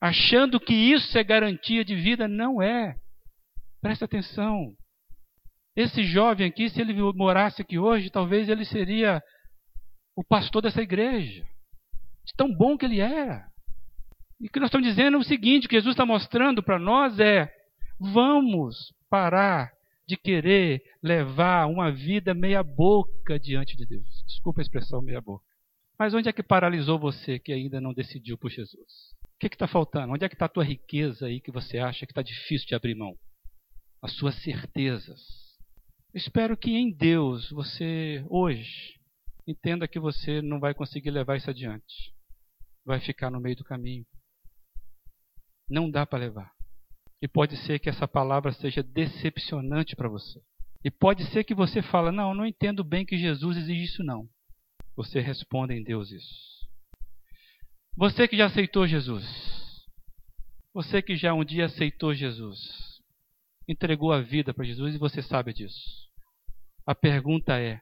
achando que isso é garantia de vida? Não é. Presta atenção. Esse jovem aqui, se ele morasse aqui hoje, talvez ele seria o pastor dessa igreja. De tão bom que ele era. E o que nós estamos dizendo é o seguinte: o que Jesus está mostrando para nós é: vamos parar de querer levar uma vida meia-boca diante de Deus. Desculpa a expressão meia-boca. Mas onde é que paralisou você que ainda não decidiu por Jesus? O que está faltando? Onde é que está a tua riqueza aí que você acha que está difícil de abrir mão? as suas certezas. Espero que em Deus você, hoje, entenda que você não vai conseguir levar isso adiante. Vai ficar no meio do caminho. Não dá para levar. E pode ser que essa palavra seja decepcionante para você. E pode ser que você fala: "Não, não entendo bem que Jesus exige isso não". Você responde em Deus isso. Você que já aceitou Jesus. Você que já um dia aceitou Jesus entregou a vida para Jesus e você sabe disso. A pergunta é: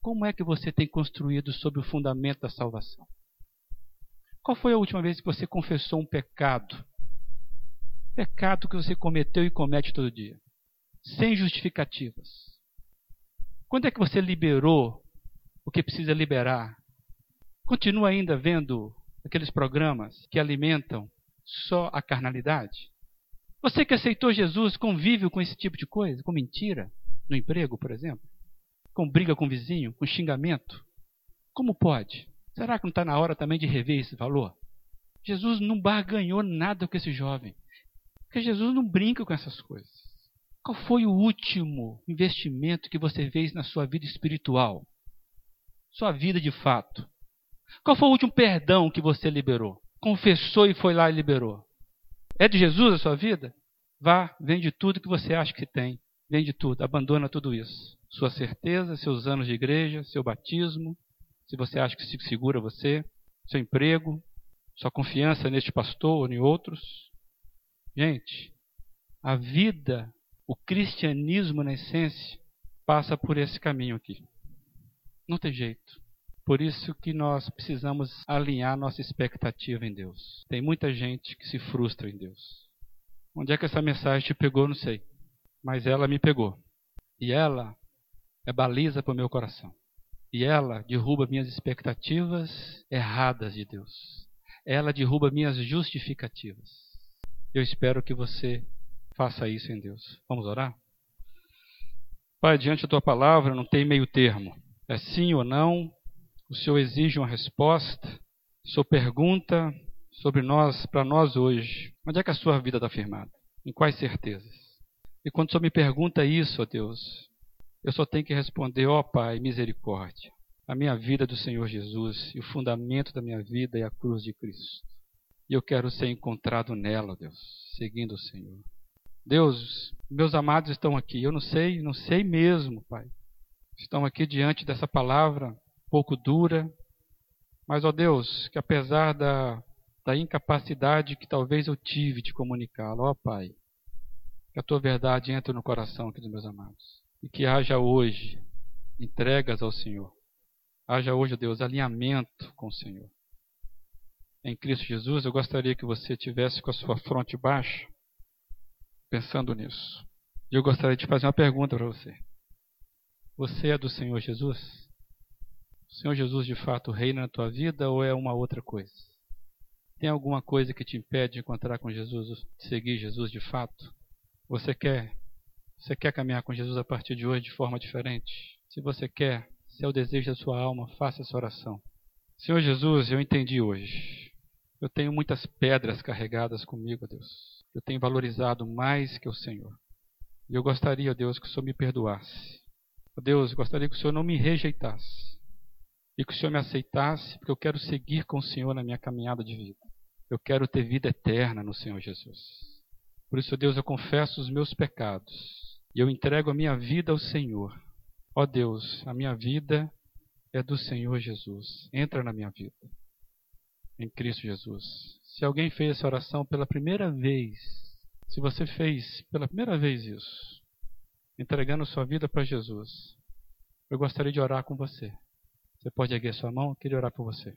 como é que você tem construído sobre o fundamento da salvação? Qual foi a última vez que você confessou um pecado? Pecado que você cometeu e comete todo dia, sem justificativas. Quando é que você liberou o que precisa liberar? Continua ainda vendo aqueles programas que alimentam só a carnalidade? Você que aceitou Jesus convive com esse tipo de coisa, com mentira, no emprego, por exemplo, com briga com o vizinho, com xingamento. Como pode? Será que não está na hora também de rever esse valor? Jesus não barganhou nada com esse jovem. Porque Jesus não brinca com essas coisas. Qual foi o último investimento que você fez na sua vida espiritual? Sua vida de fato. Qual foi o último perdão que você liberou? Confessou e foi lá e liberou? É de Jesus a sua vida? Vá, vende tudo que você acha que tem. Vende tudo, abandona tudo isso. Sua certeza, seus anos de igreja, seu batismo, se você acha que se segura você, seu emprego, sua confiança neste pastor ou em outros. Gente, a vida, o cristianismo na essência, passa por esse caminho aqui. Não tem jeito. Por isso que nós precisamos alinhar nossa expectativa em Deus. Tem muita gente que se frustra em Deus. Onde é que essa mensagem te pegou, não sei. Mas ela me pegou. E ela é baliza para o meu coração. E ela derruba minhas expectativas erradas de Deus. Ela derruba minhas justificativas. Eu espero que você faça isso em Deus. Vamos orar? Pai, diante da tua palavra não tem meio termo. É sim ou não, o Senhor exige uma resposta. O Senhor pergunta sobre nós, para nós hoje. Onde é que a sua vida está firmada? Em quais certezas? E quando o Senhor me pergunta isso, ó Deus, eu só tenho que responder, ó Pai, misericórdia. A minha vida é do Senhor Jesus e o fundamento da minha vida é a cruz de Cristo. E eu quero ser encontrado nela, Deus, seguindo o Senhor. Deus, meus amados estão aqui. Eu não sei, não sei mesmo, Pai. Estão aqui diante dessa palavra pouco dura, mas, ó Deus, que apesar da, da incapacidade que talvez eu tive de comunicá-la, ó Pai, que a tua verdade entre no coração aqui dos meus amados. E que haja hoje entregas ao Senhor. Haja hoje, Deus, alinhamento com o Senhor. Em Cristo Jesus, eu gostaria que você tivesse com a sua fronte baixa, pensando nisso. E eu gostaria de fazer uma pergunta para você. Você é do Senhor Jesus? O Senhor Jesus de fato reina na tua vida ou é uma outra coisa? Tem alguma coisa que te impede de encontrar com Jesus, de seguir Jesus de fato? Você quer, você quer caminhar com Jesus a partir de hoje de forma diferente? Se você quer, se é o desejo da sua alma, faça essa oração. Senhor Jesus, eu entendi hoje. Eu tenho muitas pedras carregadas comigo, Deus. Eu tenho valorizado mais que o Senhor. E eu gostaria, Deus, que o Senhor me perdoasse. Deus, eu gostaria que o Senhor não me rejeitasse e que o Senhor me aceitasse, porque eu quero seguir com o Senhor na minha caminhada de vida. Eu quero ter vida eterna no Senhor Jesus. Por isso, Deus, eu confesso os meus pecados e eu entrego a minha vida ao Senhor. Ó Deus, a minha vida é do Senhor Jesus. Entra na minha vida. Em Cristo Jesus. Se alguém fez essa oração pela primeira vez, se você fez pela primeira vez isso, entregando sua vida para Jesus, eu gostaria de orar com você. Você pode erguer sua mão? Eu queria orar por você.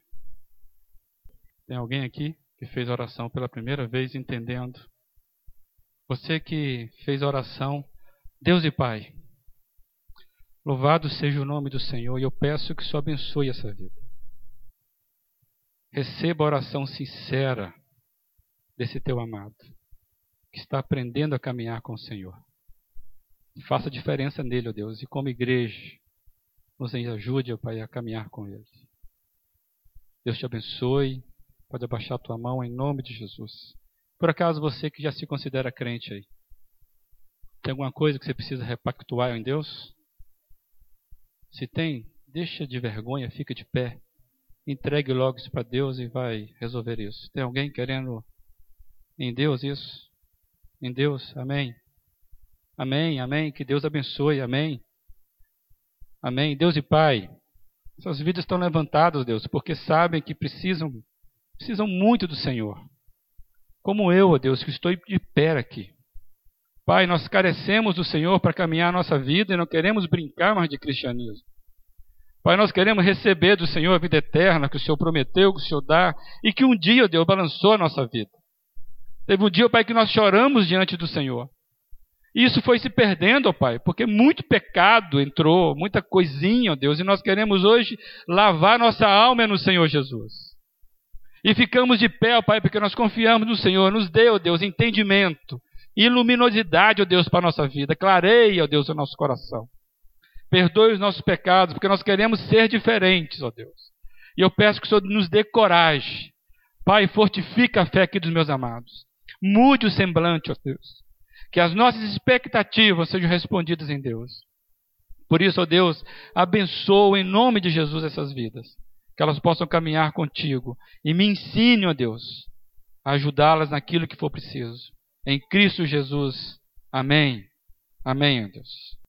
Tem alguém aqui que fez oração pela primeira vez entendendo? Você que fez oração, Deus e Pai, louvado seja o nome do Senhor e eu peço que o Senhor abençoe essa vida. Receba a oração sincera desse teu amado, que está aprendendo a caminhar com o Senhor. Faça diferença nele, ó Deus, e como igreja, nos ajude, ó Pai, a caminhar com Ele. Deus te abençoe. Pode abaixar a tua mão em nome de Jesus. Por acaso você que já se considera crente aí, tem alguma coisa que você precisa repactuar em Deus? Se tem, deixa de vergonha, fica de pé. Entregue logo isso para Deus e vai resolver isso. Tem alguém querendo em Deus isso? Em Deus, amém. Amém, amém. Que Deus abençoe, amém. Amém. Deus e Pai, essas vidas estão levantadas, Deus, porque sabem que precisam, precisam muito do Senhor. Como eu, Deus, que estou de pé aqui. Pai, nós carecemos do Senhor para caminhar a nossa vida e não queremos brincar mais de cristianismo. Pai, nós queremos receber do Senhor a vida eterna que o Senhor prometeu, que o Senhor dá e que um dia, Deus, balançou a nossa vida. Teve um dia, Pai, que nós choramos diante do Senhor. E isso foi se perdendo, Pai, porque muito pecado entrou, muita coisinha, Deus, e nós queremos hoje lavar nossa alma no Senhor Jesus. E ficamos de pé, Pai, porque nós confiamos no Senhor. Nos ó Deus, entendimento, luminosidade, ó Deus, para a nossa vida. Clareia, ó Deus, o nosso coração. Perdoe os nossos pecados, porque nós queremos ser diferentes, ó Deus. E eu peço que o Senhor nos dê coragem. Pai, fortifica a fé aqui dos meus amados. Mude o semblante, ó Deus. Que as nossas expectativas sejam respondidas em Deus. Por isso, ó Deus, abençoa em nome de Jesus essas vidas. Que elas possam caminhar contigo. E me ensine, ó Deus, ajudá-las naquilo que for preciso. Em Cristo Jesus. Amém. Amém, Deus.